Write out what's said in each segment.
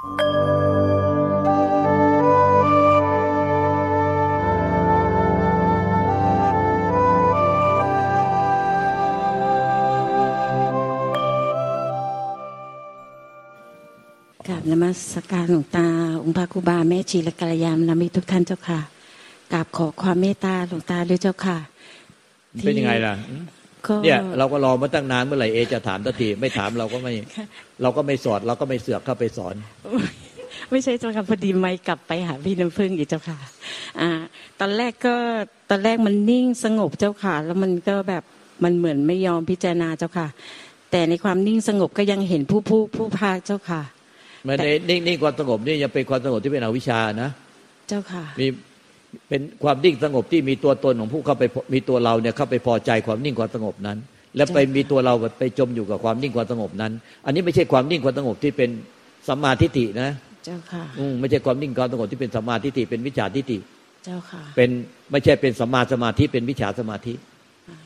กราบนมัสการหลวงตา องค์พระครูบาแม่ชีและกัลยาณมิตรทุกท่านเจ้าค่ะกราบขอความเมตตาหลวงตาด้วยเจ้าค่ะเป็นยังไงล่ะก็ เนี่ยเราก็รอมาตั้งนานเมื่อไหร่เอจะถามทันทีไม่ถามเราก็ไม่เราก็ไม่สอนเราก็ไม่เสือกเข้าไปสอน ไม่ใช่เจ้าค่ะพอดีไม่กลับไปหาพี่น้ำพึ่งอีกเจ้าค่ะอ่าตอนแรกก็ตอนแรกมันนิ่งสงบเจ้าค่ะ แล้วมันก็แบบมันเหมือนไม่ยอมพิจารณาเจ้าค่ะ แต่ในความนิ่งสงบก็ยังเห็นผู้ผู้ผู้พาเจ้าค่ะไม่ได้นิ่งนิ่งความสงบนี่ยังเป็นความสงบที่เป็นอวิชชานะ เจ้าค่ะมี เป็นความนิ่งสงบที่มีตัวตนของผู้เข้าไปมีตัวเราเนี่ยเข้าไปพอใจความนิ่งความสงบนั้น แล้วไปมีตัวเราไปจมอยู่กับความนิ่งความสงบนั้น อันนี้ไม่ใช่ความนิ่งความสงบที่เป็นสัมมาทิฏฐินะเจ้าค่ะอืมไม่ใช่ความนิ่งความสงบที่เป็นสัมมาทิฏฐิเป็นวิชาทิฏฐิเจ้าค่ะเป็นไม่ใช่เป็นสัมมาสมาธิเป็นวิชาสมาธิ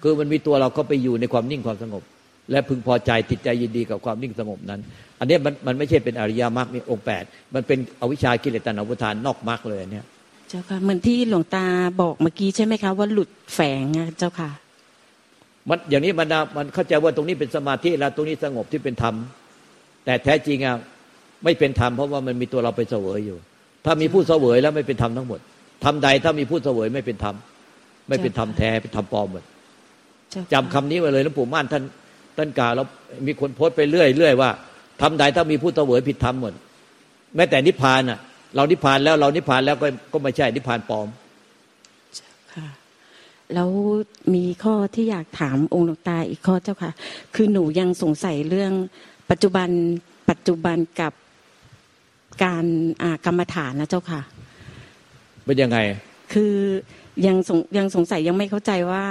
คือมันมีตัวเราเข้าไปอยู่ในความนิ่งความสงบ และพึงพอใจติดใจยินดีกับความนิ่งสงบนั้น อันนี้มันมันไม่ใช่เป็นอริยมรรคมีองค์แปดมันเป็นอวิชชากิเลสตัณหาอุปทานนอกมรรคเลยเนี่ยเจ้าค่ะเหมือนที่หลวงตาบอกเมื่อกี้ใช่ไหมคะ ว่าหลุดแฝงอะเจ้าค่ะ มันอย่างนี้มันนะมันเข้าใจว่าตรงนี้เป็นสมาธิแล้วตรงนี้สงบที่เป็นธรรม แต่แท้จริงอะไม่เป็นธรรมเพราะว่ามันมีตัวเราไปเสวยอยู่ ถ้ามีผู้เสวยแล้วไม่เป็นธรรมทั้งหมดธรรมใดถ้ามีผู้เสวยไม่เป็นธรรมไม่เป็นธรรมแท้เป็นธรรมปลอมหมดเจ้าค่ะจำคำนี้ไว้เลยหลวงปู่ม่านท่านท่านกล่าวแล้วมีคนโพสต์ไปเรื่อยเรื่อยว่าทำใดถ้ามีผู้เสวยผิดธรรมหมดแม้แต่นิพพานอะ เรานิพพานแล้วเรานิพพานแล้วก็ก็ไม่ใช่นิพพานปลอมค่ะแล้วมีข้อที่อยากถามองค์หลวงตาอีกข้อเจ้าค่ะ คือหนูยังสงสัยเรื่องปัจจุบันปัจจุบันกับการอ่ากรรมฐานนะเจ้าค่ะเป็นยังไง คือยังสงยังสงสัยยังไม่เข้าใจว่า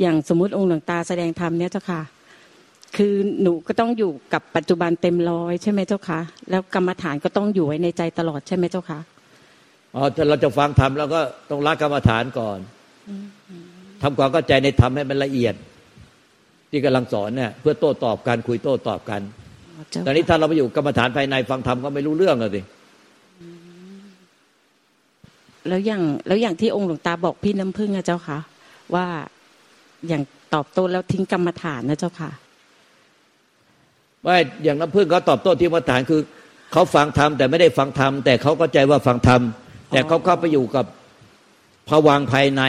อย่างสมมุติองค์หลวงตาแสดงธรรมเนี่ยเจ้าค่ะ คือหนูก็ต้องอยู่กับปัจจุบันเต็มร้อยใช่ไหมเจ้าค่ะแล้วกรรมฐานก็ต้องอยู่ไว้ในใจตลอดใช่ไหมเจ้าค่ะอ๋อถ้าเราจะฟังธรรมแล้วก็ต้องรักกรรมฐานก่อนทำความเข้าใจในธรรมให้มันละเอียด ที่กำลังสอนเนี่ยเพื่อโต้ตอบกันคุยโต้ตอบกันเจ้าตอนนี้ถ้าเราไปอยู่กรรมฐานภายในฟังธรรมก็ไม่รู้เรื่องเลยสิแล้วอย่างแล้วอย่างที่องค์หลวงตาบอกพี่น้ำพึ่งอะเจ้าค่ะว่าอย่างตอบโต้แล้วทิ้งกรรมฐานนะเจ้าค่ะ ว่าอย่างน้ำพึ่งเขาตอบโต้ที่กรรมฐานคือเขาฟังธรรมแต่ไม่ได้ฟังธรรมแต่เขาเข้าใจว่าฟังธรรมแต่เขาเข้าไปอยู่กับภวังค์ภายใน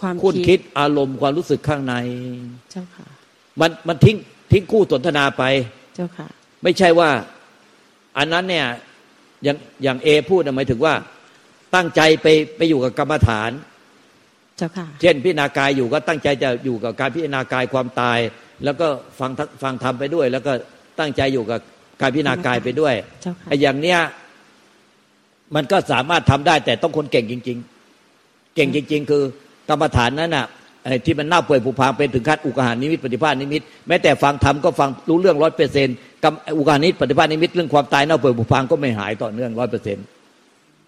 ความคิดคุ้นคิดอารมณ์ความรู้สึกข้างใน เจ้าค่ะ มันมันทิ้งทิ้งคู่สนทนาไป เจ้าค่ะ ไม่ใช่ว่า อันนั้นเนี่ยอย่างอย่างเอพูดน่ะหมายถึงว่า ตั้งใจไปไปอยู่กับกรรมฐาน เจ้าค่ะ เช่นพิจารณากายอยู่ก็ตั้งใจจะอยู่กับการพิจารณากายความตาย แล้วก็ฟังทัฟังธรรมไปด้วย แล้วก็ตั้งใจอยู่กับการพิจารณากายไปด้วยเจ้าค่ะไอ้อย่างเนี้ยมันก็สามารถทำได้แต่ต้องคนเก่งจริง ๆ เก่งจริง ๆ คือกรรมฐานนั้นน่ะไอ้ที่มันน่าป่วยผุพางเป็นถึงขั้นอุกหานิมิตปฏิภาณนิมิตแม้แต่ฟังธรรมก็ฟังรู้เรื่องร้อยเปอร์เซ็นต์กรรมอุกหานิมิตปฏิภาณนิมิตเรื่องความตายเน่าเปื่อยผุพังก็ไม่หายต่อเนื่องร้อยเปอร์เซ็นต์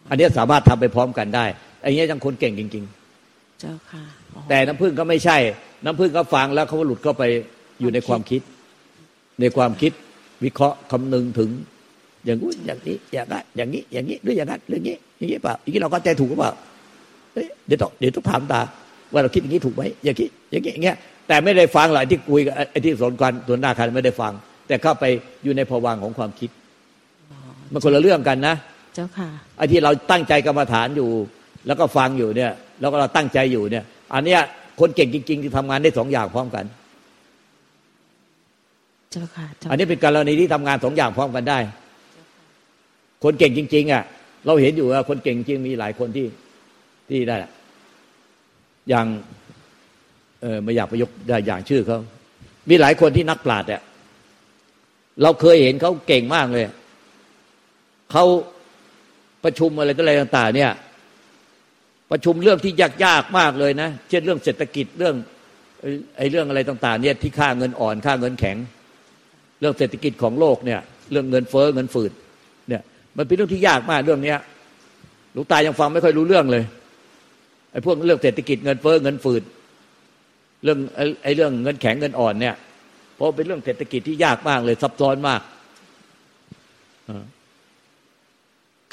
อันเนี้ยสามารถทำไปพร้อมกันได้ไอ้เนี้ยยังคนเก่งจริง ๆ เจ้าค่ะอ๋อแต่น้ำพึ่งก็ไม่ใช่ น้ำพึ่งก็ฟังแล้วเขาก็หลุดเข้าไป อยู่ในความคิด ในความคิดวิเคราะห์คำนึงถึง อย่างนู้นอย่างนี้อย่างนั้นอย่างนี้ อย่างนี้หรืออย่างนั้นหรืออย่างนี้อย่างนี้เปล่าอย่างนี้เราก็ใจถูกหรือเปล่าเฮ้ยเดี๋ยวต้องเดี๋ยวต้องถามตา ว่าเราคิดอย่างนี้ถูกไหมอย่างนี้อย่างนี้อย่างเงี้ยแต่ไม่ได้ฟังหลายที่คุยกับไอ้ที่สนกันส่วนหน้าคันไม่ได้ฟัง แต่เข้าไปอยู่ในภวังค์ของความคิดมันคนละเรื่องกันนะเจ้าค่ะไอ้ที่เราตั้งใจกรรมฐานอยู่ แล้วก็ฟังอยู่เนี่ย แล้วก็เราตั้งใจอยู่เนี่ย อันเนี้ยคนเก่งจริง ๆ ที่ทำงานได้สองอย่างพร้อมกันเจ้าค่ะเจ้าอันนี้เป็นกรณีที่ทำงานสองอย่างพร้อมกันได้ คนเก่งจริง ๆ อะ เราเห็นอยู่ว่าคนเก่งจริงมีหลายคนที่ที่ได้อะอย่างเออไม่อยากไปยกได้อย่างชื่อเขา มีหลายคนที่นักปราชญ์อะเราเคยเห็นเขาเก่งมากเลย เขาประชุมอะไรต่ออะไรต่าง ๆ เนี่ย ประชุมเรื่องที่ยากๆมากเลยนะ เช่นเรื่องเศรษฐกิจเรื่องไอ้ไอ้เรื่องอะไรต่าง ๆ เนี่ยที่ค่าเงินอ่อนค่าเงินแข็ง เรื่องเศรษฐกิจของโลกเนี่ย เรื่องเงินเฟ้อเงินฝืดเนี่ย มันเป็นเรื่องที่ยากมากเรื่องเนี้ยหลวงตายังฟังไม่ค่อยรู้เรื่องเลยไอ้พวกเรื่องเศรษฐกิจเงินเฟ้อเงินฝืด เรื่องไอ้เรื่องเงินแข็งเงินอ่อนเนี่ยเพราะเป็นเรื่องเศรษฐกิจที่ยากมากเลย ซับซ้อนมาก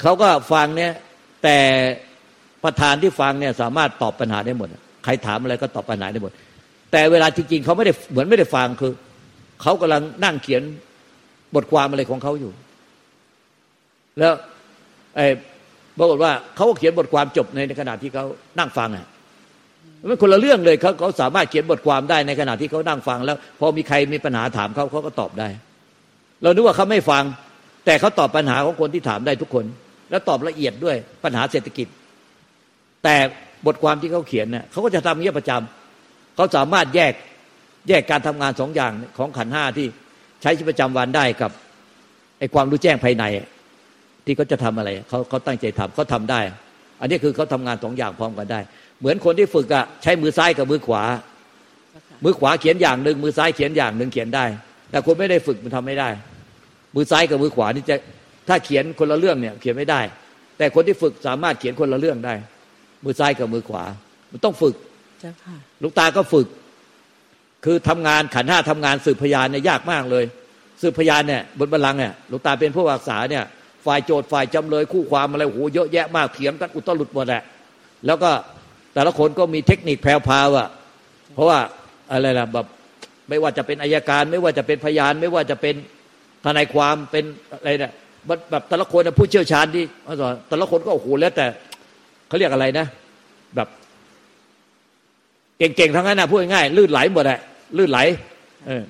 เขาก็ฟังเนี่ย แต่ประธานที่ฟังเนี่ย สามารถตอบปัญหาได้หมด ใครถามอะไรก็ตอบปัญหาได้หมด แต่เวลาจริงๆเขาไม่ได้เหมือนไม่ได้ฟังคือ เขากำลังนั่งเขียนบทความอะไรของเขาอยู่ แล้วไอ้ปรากฏว่าเขาก็เขียนบทความจบในขณะที่เขานั่งฟังอะมันคนละเรื่องเลยเขาเขาสามารถเขียนบทความได้ในขณะที่เขานั่งฟัง แล้วพอมีใครมีปัญหาถามเขาเขาก็ตอบได้ เรานึกว่าเขาไม่ฟัง แต่เขาตอบปัญหาของคนที่ถามได้ทุกคน แล้วตอบละเอียดด้วยปัญหาเศรษฐกิจ แต่บทความที่เขาเขียนเนี่ยเขาก็จะทำเงี้ยประจำเขาสามารถแยก แยกการทำงานสองอย่างของขันห้าที่ใช้ชีวิตประจำวันได้กับไอ้ความรู้แจ้งภายใน ที่เขาจะทำอะไรเขาเขาตั้งใจทำเขาทำได้ อันนี้คือเขาทำงานสองอย่างพร้อมกันได้ เหมือนคนที่ฝึกอะใช้มือซ้ายกับมือขวา มือขวาเขียนอย่างหนึ่งมือซ้ายเขียนอย่างหนึ่งเขียนได้ แต่คนไม่ได้ฝึกมันทำไม่ได้ มือซ้ายกับมือขวานี่จะถ้าเขียนคนละเรื่องเนี่ยเขียนไม่ได้ แต่คนที่ฝึกสามารถเขียนคนละเรื่องได้ มือซ้ายกับมือขวา มันต้องฝึกเจ้าค่ะลูกตาก็ฝึก คือทำงานขันห้าทำงานสืบพยานเนี่ยยากมากเลย สืบพยานเนี่ยบนบัลลังก์เนี่ยหลูกตาเป็นผู้อักษาเนี่ยฝ่ายโจทย์ฝ่ายจำเลยคู่ความอะไรโหเยอะแยะมากเถียงกันอุตลุดหมดแหละแล้วก็แต่ละคนก็มีเทคนิคแพรวพาวอะเพราะว่าอะไรล่ะแบบไม่ว่าจะเป็นอายการ ไม่ว่าจะเป็นพยาน ไม่ว่าจะเป็นทนายความเป็นอะไรเนี่ยแบบแต่ละคนผู้เชี่ยวชาญที่แต่ละคนก็โอ้โหแล้วแต่เขาเรียกอะไรนะ แบบ เก่งๆทั้งนั้นนะพูดง่ายลื่นไหลหมดอะ ลื่นไหล เออ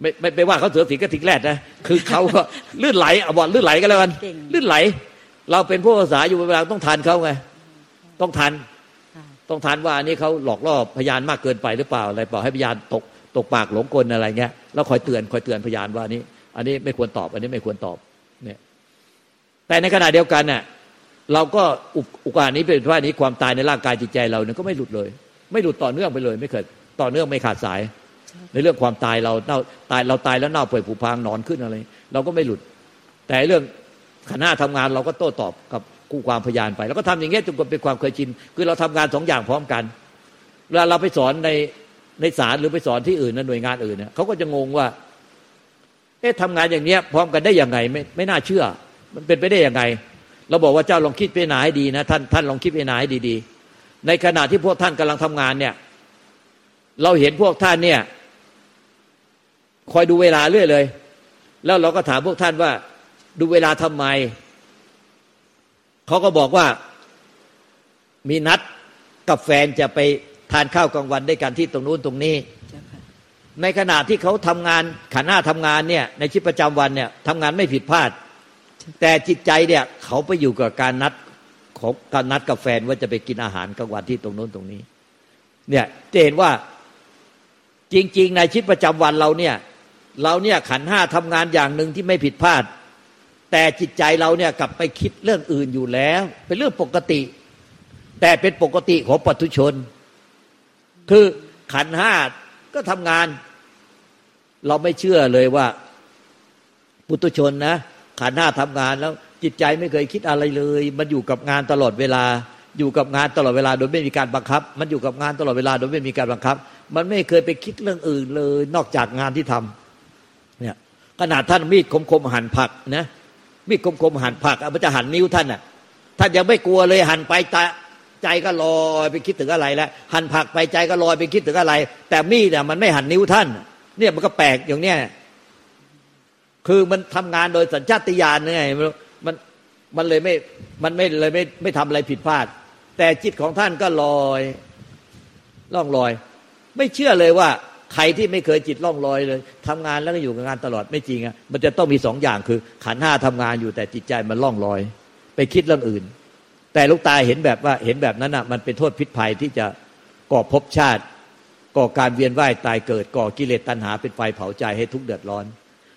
ไม่ไม่ไม่ว่าเขาเสือสีกระทิงแรดนะคือเขาก็ลื่นไหลเอาบอกลื่นไหลกันแล้วกันเก่งลื่นไหล เราเป็นผู้ภาษาอยู่เวลาต้องทันเขาไงต้องทันค่ะต้องทันว่าอันนี้เขาหลอกล่อพยานมากเกินไปหรือเปล่าอะไรเปล่าให้พยานตกตกปากหลงกลอะไรเงี้ยแล้วคอยเตือนคอยเตือนพยานว่าอันนี้ อันนี้ไม่ควรตอบ อันนี้ไม่ควรตอบ เนี่ย แต่ในขณะเดียวกันเนี่ยเราก็อุกอุกาสนี้เป็นว่านี้ความตายในร่างกายจิตใจเราเนี่ยก็ไม่หลุดเลย ไม่หลุดต่อเนื่องไปเลย ไม่เคย ต่อเนื่องไม่ขาดสาย ในเรื่องความตายเราเน่าตายเราตายแล้วเน่าเปื่อยผุพังนอนขึ้นอะไร เราก็ไม่หลุด แต่เรื่องขณะทำงานเราก็โต้ตอบกับคู่ความพยานไป แล้วก็ทำอย่างเงี้ยจนกว่าเป็นความเคยชิน คือเราทำงานสองอย่างพร้อมกันเวลาเราไปสอนในในศาลหรือไปสอนที่อื่นนะหน่วยงานอื่นเนี่ยเขาก็จะงงว่า เอ๊ะทำงานอย่างเนี้ย พร้อมกันได้ยังไงไม่ไม่น่าเชื่อ มันเป็นไปได้ยังไง เราบอกว่าเจ้าลองคิดพิจารณาให้ดีนะท่านท่านลองคิดพิจารณาให้ดีๆในขณะที่พวกท่านกำลังทำงานเนี่ย เราเห็นพวกท่านเนี่ย คอยดูเวลาเรื่อยเลย แล้วเราก็ถามพวกท่านว่า ดูเวลาทำไม เขาก็บอกว่ามีนัดกับแฟนจะไปทานข้าวกลางวันด้วยกันที่ตรงนู้นตรงนี้ ในขณะที่เขาทำงานขันหน้าทำงานเนี่ยในชีวิตประจำวันเนี่ยทำงานไม่ผิดพลาด แต่จิตใจเนี่ยเขาไปอยู่กับการนัดของการนัดกับแฟนว่าจะไปกินอาหารกลางวันที่ตรงโน้นตรงนี้ เนี่ยจะเห็นว่า จริง ๆ ในชีวิตประจำวันเราเนี่ยเราเนี่ยขันห้าทำงานอย่างหนึ่งที่ไม่ผิดพลาด แต่จิตใจเราเนี่ยกลับไปคิดเรื่องอื่นอยู่แล้ว เป็นเรื่องปกติ แต่เป็นปกติของปัตุชน คือขันห้าก็ทำงาน เราไม่เชื่อเลยว่า ปุตุชนนะ ขันห้าทำงานแล้ว จิตใจไม่เคยคิดอะไรเลย มันอยู่กับงานตลอดเวลา อยู่กับงานตลอดเวลา โดยไม่มีการบังคับ มันอยู่กับงานตลอดเวลา โดยไม่มีการบังคับ มันไม่เคยไปคิดเรื่องอื่นเลย นอกจากงานที่ทำเนี่ยขนาดท่านมีดคมๆหั่นผักนะมีดคมๆหั่นผักอะมันจะหั่นนิ้วท่านอะท่านยังไม่กลัวเลยหั่นไปตาใจก็ลอยไปคิดถึงอะไรแล้วหั่นผักไปใจก็ลอยไปคิดถึงอะไร แต่มีดอะมันไม่หั่นนิ้วท่าน เนี่ยมันก็แปลกอย่างเนี้ยคือมันทำงานโดยสัญชาติญาณไงมันมันเลยไม่ มันไม่เลยไม่ไม่ทำอะไรผิดพลาด แต่จิตของท่านก็ลอยล่องลอย ไม่เชื่อเลยว่าใครที่ไม่เคยจิตล่องลอยเลยทำงานแล้วก็อยู่กับงานตลอดไม่จริงอะมันจะต้องมีสองอย่างคือ ขันห้าทำงานอยู่แต่จิตใจมันล่องลอย ไปคิดเรื่องอื่น แต่ลูกตาเห็นแบบว่าเห็นแบบนั้นอะมันเป็นโทษพิษภัยที่จะก่อภพชาติ ก่อการเวียนว่ายตายเกิด ก่อกิเลสตัณหาเป็นไฟเผาใจให้ทุกข์เดือดร้อน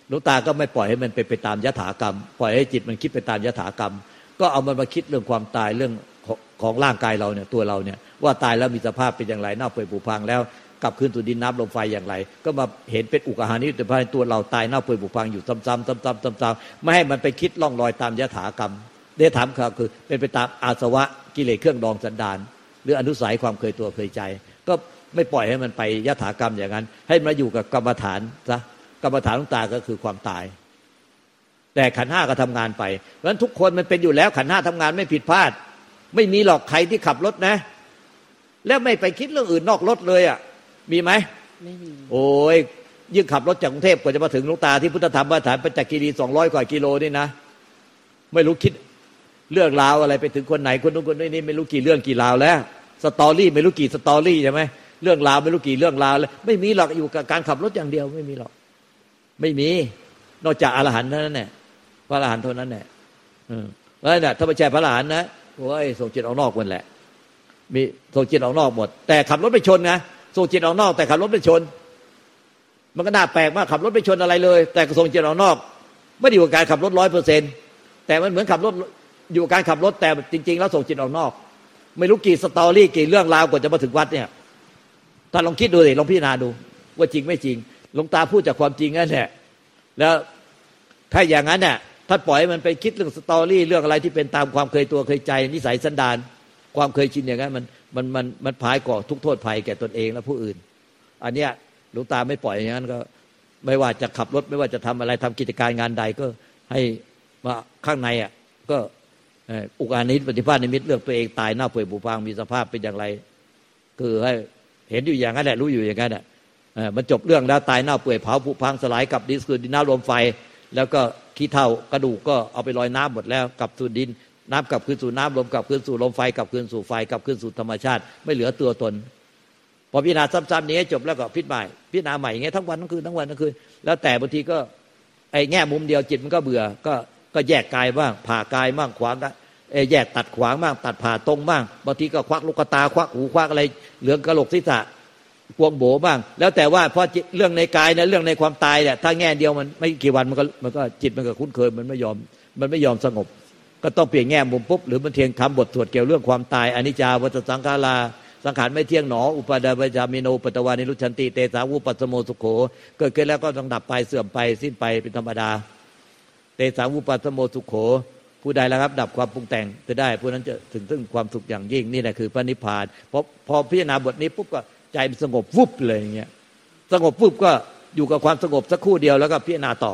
ลวงตาก็ไม่ปล่อยให้มันไปไปตามยถากรรม ปล่อยให้จิตมันคิดไปตามยถากรรม ก็เอามันมาคิดเรื่องความตายเรื่องของของร่างกายเราเนี่ยตัวเราเนี่ยว่าตายแล้วมีสภาพเป็นอย่างไรเน่าเปื่อยผุพังแล้ว กลับคืนสู่ดินน้ำลมไฟอย่างไร ก็มาเห็นเป็นอุกอาหานิยุตภายตัวเราตายเน่าเปื่อยผุพังอยู่ซ้ำๆซ้ำๆซ้ำๆไม่ให้มันไปคิดล่องลอยตามยถากรรมเดถามเขาคือ เป็นไปตามอาสวะกิเลสเครื่องดองสันดาน หรืออนุสัยความเคยตัวเคยใจ ก็ไม่ปล่อยให้มันไปยถากรรมอย่างนั้น ให้มาอยู่กับกรรมฐานซะกรรมฐานของตาก็คือความตาย แต่ขันห้าก็ทำงานไปเพราะฉะนั้นทุกคนมันเป็นอยู่แล้วขันห้าทำงานไม่ผิดพลาด ไม่มีหรอกใครที่ขับรถนะ แล้วไม่ไปคิดเรื่องอื่นนอกรถเลยอะ มีไหมไม่มีโอ้ยยิ่งขับรถจากกรุงเทพกว่าจะมาถึงหลุงตาที่พุทธธรรมมาตรฐานปัญจคีรีสองร้อยกว่ากิโลนี่นะ ไม่รู้คิดเรื่องราวอะไรไปถึงคนไหนคนนู้นคนนี้นี่ไม่รู้กี่เรื่องกี่ราวแล้ว สตอรี่ไม่รู้กี่สตอรี่ใช่ไหมเรื่องราวไม่รู้กี่เรื่องราวแล้วไม่มีหรอกอยู่กับการขับรถอย่างเดียวไม่มีหรอกไม่มี นอกจากอรหันต์เท่านั้นแหละพระอรหันต์เท่านั้นแหละอืมเพราะฉะนั้นน่ะถ้าไม่ใช่พระอรหันต์นะโอ้ยส่งจิตออกนอกหมดแหละ มีส่งจิตออกนอกหมด แต่ขับรถไปชนนะ ส่งจิตออกนอก แต่ขับรถไปชน มันก็น่าแปลกมากขับรถไปชนอะไรเลย แต่ส่งจิตออกนอก ไม่ได้อยู่กับการขับรถร้อยเปอร์เซ็นแต่มันเหมือนขับรถอยู่กับการขับรถแต่จริง ๆ แล้วส่งจิตออกนอก ไม่รู้กี่สตอรี่กี่เรื่องราวกว่าจะมาถึงวัดเนี่ยท่านลองคิดดูสิลองพิจารณาดู ว่าจริงไม่จริงหลวงตาพูดจากความจริงนั่นแหละแล้วถ้าอย่างนั้นเนี่ยถ้าปล่อยมันไปคิดเรื่องสตอรี่เรื่องอะไรที่เป็นตามความเคยตัวเคยใจ นิสัยสันดาน ความเคยชินอย่างนั้นมัน มันมันมันพายก่อทุกโทษภัยแก่ตนเองและผู้อื่น อันเนี้ยหลวงตาไม่ปล่อยอย่างนั้นก็ไม่ว่าจะขับรถไม่ว่าจะทำอะไรทำกิจการงานใดก็ให้มาข้างในอะก็อุกานิสปฏิภาณนิมิตเลือกตัวเองตายหน้าเปื่อยผุพังมีสภาพเป็นอย่างไร คือให้เห็นอยู่อย่างนั้นแหละรู้อยู่อย่างนั้นอะมันจบเรื่องแล้วตายหน้าเปื่อยเผาผุพังสลายกับดินคือดินน้ำลมไฟ แล้วก็ขี้เถ้ากระดูกก็เอาไปลอยน้ำหมดแล้วกับสู่ดิน น้ำกลับคืนสู่น้ำลมกลับคืนสู่ลมไฟกลับคืนสู่ไฟกลับคืนสู่ธรรมชาติ ไม่เหลือตัวตน พอพิจารณาซ้ำๆนี้จบแล้วก็พิจารณาพิจารณาใหม่อย่างเงี้ยทั้งวันทั้งคืนทั้งวันทั้งคืนแล้วแต่บางทีก็ไอ้แง่มุมเดียวจิตมันก็เบื่อก็ก็แยกกายบ้างผ่ากายบ้างขวางเอ้แยกตัดขวางบ้างตัดผ่าตรงบ้างบางทีก็ควักลูกตาควักหูควักอะไร เหลืองกระโหลกศีรษะพวงโบบ้าง แล้วแต่ว่าเพราะจิตเรื่องในกายนะเรื่องในความตายเนี่ยถ้าแง่เดียวมันไม่กี่วันมันก็มันก็จิตมันก็คุ้นเคยมันไม่ยอมมันไม่ยอมสงบ ก็ต้องเปลี่ยนแง่มุมปุ๊บหรือมันเทียงคำบทสวดเกี่ยวเรื่องความตายอนิจจาวัฏสังขาราสังขารไม่เที่ยงหนอ อุปาดาปจามิโนปตวานิรุชันติเตสาวุปัสโมสุโข เกิดขึ้นแล้วก็ต้องดับไปเสื่อมไปสิ้นไปเป็นธรรมดา เตสาวุปัสโมสุโข ผู้ใดแล้วครับ ดับความปรุงแต่งจะได้ผู้นั้นจะถึงถึงความสุขอย่างยิ่งนี่แหละคือพระนิพพานพอพอพิจารณาบทนี้ปุ๊บก็ใจมันสงบวุบเลยอย่างเงี้ยสงบวุบก็อยู่กับความสงบสักครู่เดียวแล้วก็พิจารณาต่อ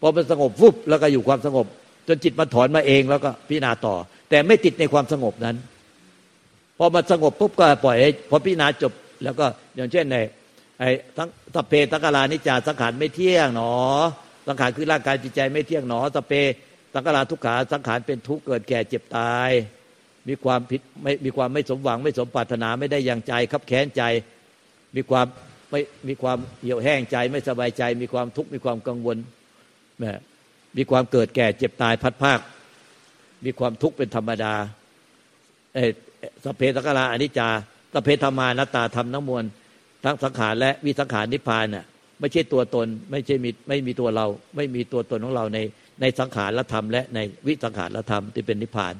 พอมันสงบวุบแล้วก็อยู่ความสงบ จนจิตมันถอนมาเองแล้วก็พิจารณาต่อ แต่ไม่ติดในความสงบนั้น พอมันสงบปุ๊บก็ปล่อยให้พอพิจารณาจบ แล้วก็อย่างเช่นในไอ้ทั้งสัพเพตังกาลานิจจาสังขารไม่เที่ยงหนอ สังขารคือร่างกายจิตใจไม่เที่ยงหนอสัพเพสังกาลาทุกขาสังขารเป็นทุกข์เกิดแก่เจ็บตาย มีความผิดไม่มีความไม่สมหวังไม่สมปรารถนาไม่ได้อย่างใจคับแค้นใจ มีความไม่มีความเหี่ยวแห้งใจไม่สบายใจ มีความทุกข์มีความกังวลแหม มีความเกิดแก่เจ็บตายพัดภาค มีความทุกข์เป็นธรรมดาเอสเพสังขาราอนิจจาสเพธรรมานตตาธรรมทั้งมวลทั้งสังขารและวิสังขารนิพพานน่ะไม่ใช่ตัวตน ไม่ใช่มีไม่มีตัวเรา ไม่มีตัวตนของเราในในสังขารและธรรม และในวิสังขารและธรรมที่เป็นนิพพาน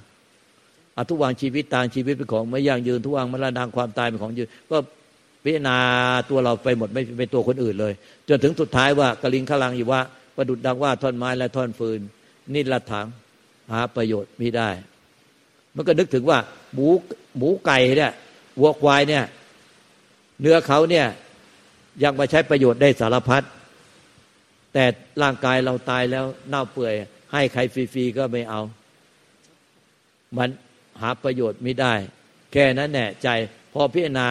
อทุกวางชีวิตตางชีวิตเป็นของไม่ยั่งยืนทุกวางมรณะความตายเป็นของยืนก็พิจารณาตัวเราไปหมดไม่เป็นตัวคนอื่นเลย จนถึงสุดท้ายว่ากลิงขลังอยู่ว่า ประดุดดังว่าท่อนไม้และท่อนฟืนนิรัตถังหาประโยชน์ไม่ได้ มันก็นึกถึงว่า หมูหมูไก่เนี่ยวัวควายเนี่ย เนื้อเขาเนี่ยยังมาใช้ประโยชน์ได้สารพัดแต่ร่างกายเราตายแล้วเน่าเปื่อย ให้ใครฟรีๆก็ไม่เอา มันหาประโยชน์ไม่ได้ แค่นั้นแน่ใจ พอพิจารณา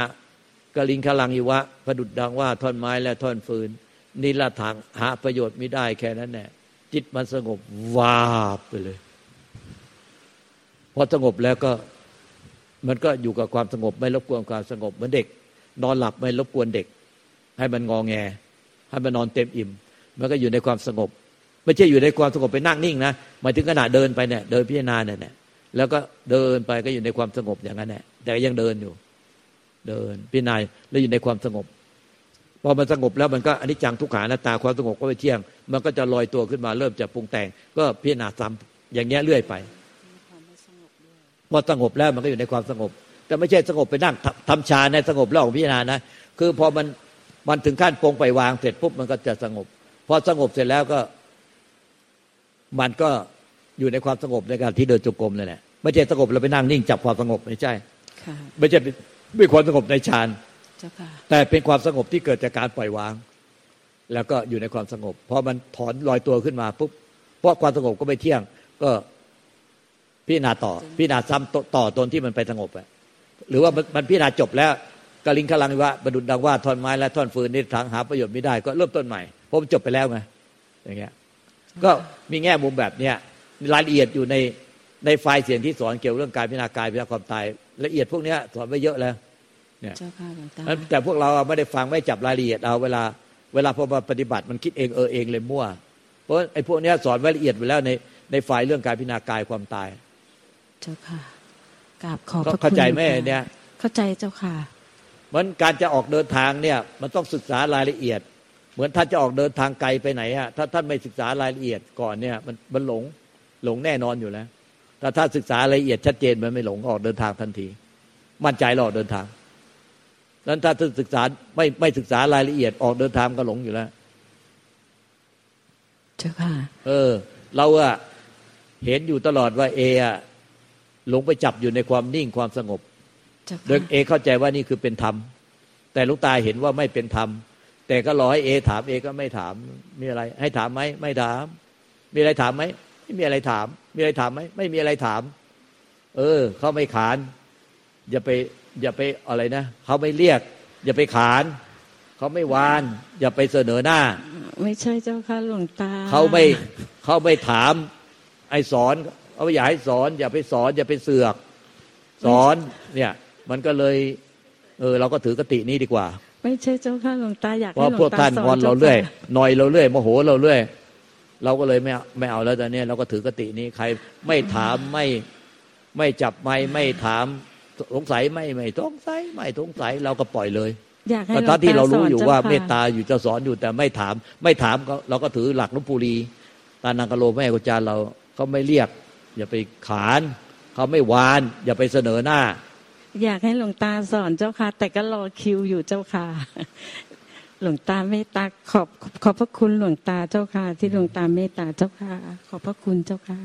กลิงขลังอยู่วะประดุดดังว่าท่อนไม้และท่อนฟืน นิรถังหาประโยชน์ไม่ได้แค่นั้นแน่จิตมันสงบวาบไปเลย พอสงบแล้วก็มันก็อยู่กับความสงบ ไม่รบกวนความสงบเหมือนเด็ก นอนหลับไม่รบกวนเด็ก ให้มันงอแง ให้มันนอนเต็มอิ่ม มันก็อยู่ในความสงบ ไม่ใช่อยู่ในความสงบไปนั่งนิ่งนะหมายถึงขณะเดินไปเนี่ยเดินพิจารณาเนี่ยแล้วก็เดินไปก็อยู่ในความสงบอย่างนั้นแหละแต่ยังเดินอยู่ เดินพิจารณาแล้วอยู่ในความสงบ พอมันสงบแล้วมันก็อนิจจังทุกขาหน้าตาความสงบก็ไม่เที่ยง มันก็จะลอยตัวขึ้นมาเริ่มจะปรุงแต่ง ก็พิจารณาซ้ำอย่างเงี้ยเรื่อยไปพอสงบแล้วมันก็อยู่ในความสงบ แต่ไม่ใช่สงบไปนั่งทำฌานในสงบแล้วของพิจารณานะคือพอมันมันถึงขั้นปรงไปวางเสร็จปุ๊บมันก็จะสงบพอสงบเสร็จแล้วก็ มันก็อยู่ในความสงบในการที่เดินจงกรมนั่นแหละไม่ใช่สงบแล้วไปนั่งนิ่งจับความสงบไม่ใช่ค่ะไม่ใช่เป็นความสงบในฌานเจ้าค่ะ แต่เป็นความสงบที่เกิดจากการปล่อยวาง แล้วก็อยู่ในความสงบพอมันถอนลอยตัวขึ้นมาปุ๊บเพราะความสงบก็ไม่เที่ยง ก็พิจารณาต่อ พิจารณาซ้ำต่อต่อตนที่มันไปสงบไปหรือว่ามันมันพิจารณาจบแล้วกลิงคลังวิว่าประดุดดังว่าท่อนไม้และท่อนฟืนนี่ทางหาประโยชน์ไม่ได้ ก็เริ่มต้นใหม่เพราะมันจบไปแล้วไงอย่างเงี้ยก็มีแง่มุมแบบเนี้ยรายละเอียดอยู่ในในไฟล์เสียงที่สอนเกี่ยวเรื่องการพิจารณากายพิจารณาความตายละเอียดพวกเนี้ยสอนไว้เยอะแล้ว เจ้าค่ะหลวงตาแต่พวกเราไม่ได้ฟังไม่จับรายละเอียดเอาเวลาเวลาพอมาปฏิบัติมันคิดเองเออเองเลยมั่ว เพราะไอ้พวกเนี้ยสอนไว้ละเอียดไปแล้วในในฝ่ายเรื่องการพิจารณากายความตาย เจ้าค่ะกราบขอบพก็ระคุณเข้าใจไหมลวงตาเนี่ย เข้าใจเจ้าค่ะมันการจะออกเดินทางเนี่ยมันต้องศึกษารายละเอียด เหมือนท่านจะออกเดินทางไกลไปไหนอะถ้าท่านไม่ศึกษารายละเอียดก่อนเนี่ยมันมันหลงหลงแน่นอนอยู่แล้วแต่ถ้าศึกษารายละเอียดชัดเจนมันไม่หลงออกเดินทางทันที มั่นใจเราออกเดินทาง นั้นถ้าศึกษาไม่ไม่ศึกษารายละเอียดออกเดินทางก็หลงอยู่แล้ว เจ้าค่ะ เออ เราอะเห็นอยู่ตลอดว่าเออะหลงไปจับอยู่ในความนิ่งความสงบเจ้าโดยค่ะเอเข้าใจว่านี่คือเป็นธรรม แต่ลูกตาเห็นว่าไม่เป็นธรรม แต่ก็รอให้เอถามเอก็ไม่ถาม มีอะไร ให้ถามไหมไม่ถาม มีอะไรถามไหมไม่มีอะไรถาม มีอะไรถามไหมไม่มีอะไรถาม เออ เขาไม่ขานอย่าไป อย่าไปอะไรนะเขาไม่เรียก อย่าไปขานเขาไม่วาน อย่าไปเสนอหน้า ไม่ใช่เจ้าค่ะหลวงตาเขาไม่เขาไม่ถาม ไอ้สอนเขาอยากให้สอน อย่าไปสอน อย่าไปเสือก สอนเนี่ย มันก็เลย เออ เราก็ถือกตินี้ดีกว่า ไม่ใช่เจ้าค่ะหลวงตาอยากเพให้ราะหลวงพวกตาท่านสอนงอนเราจ้าเรื่อยค่ะหน่อยเราเรื่อยโมโหเราเรื่อยเราก็เลยไม่เอาไม่เอาแล้วตอนนี้เราก็ถือกตินี้ใครไม่ถามไม่ไม่จับไม่ไม่ถาม สงสัยไม่ไม่สงสัยไม่สงสัยเราก็ปล่อยเลยอยากให้หลวงทั้งที่ตาเราสรู้อนอยู่เจ้าว่าค่ะเมตตาอยู่จะสอนอยู่แต่ไม่ถาม ไม่ถามก็เราก็ถือหลักหลุงปูรีตานังกะโลแม่กุจารย์เราเขาไม่เรียก อย่าไปขานเขาไม่วาน อย่าไปเสนอหน้า อยากให้หลวงตาสอนเจ้าค่ะ แต่ก็รอคิวอยู่เจ้าค่ะ หลวงตาเมตตาขอบขอบพระคุณหลวงตาเจ้าค่ะ ที่หลวงตาเมตตาเจ้าค่ะ ขอบพระคุณเจ้าค่ะ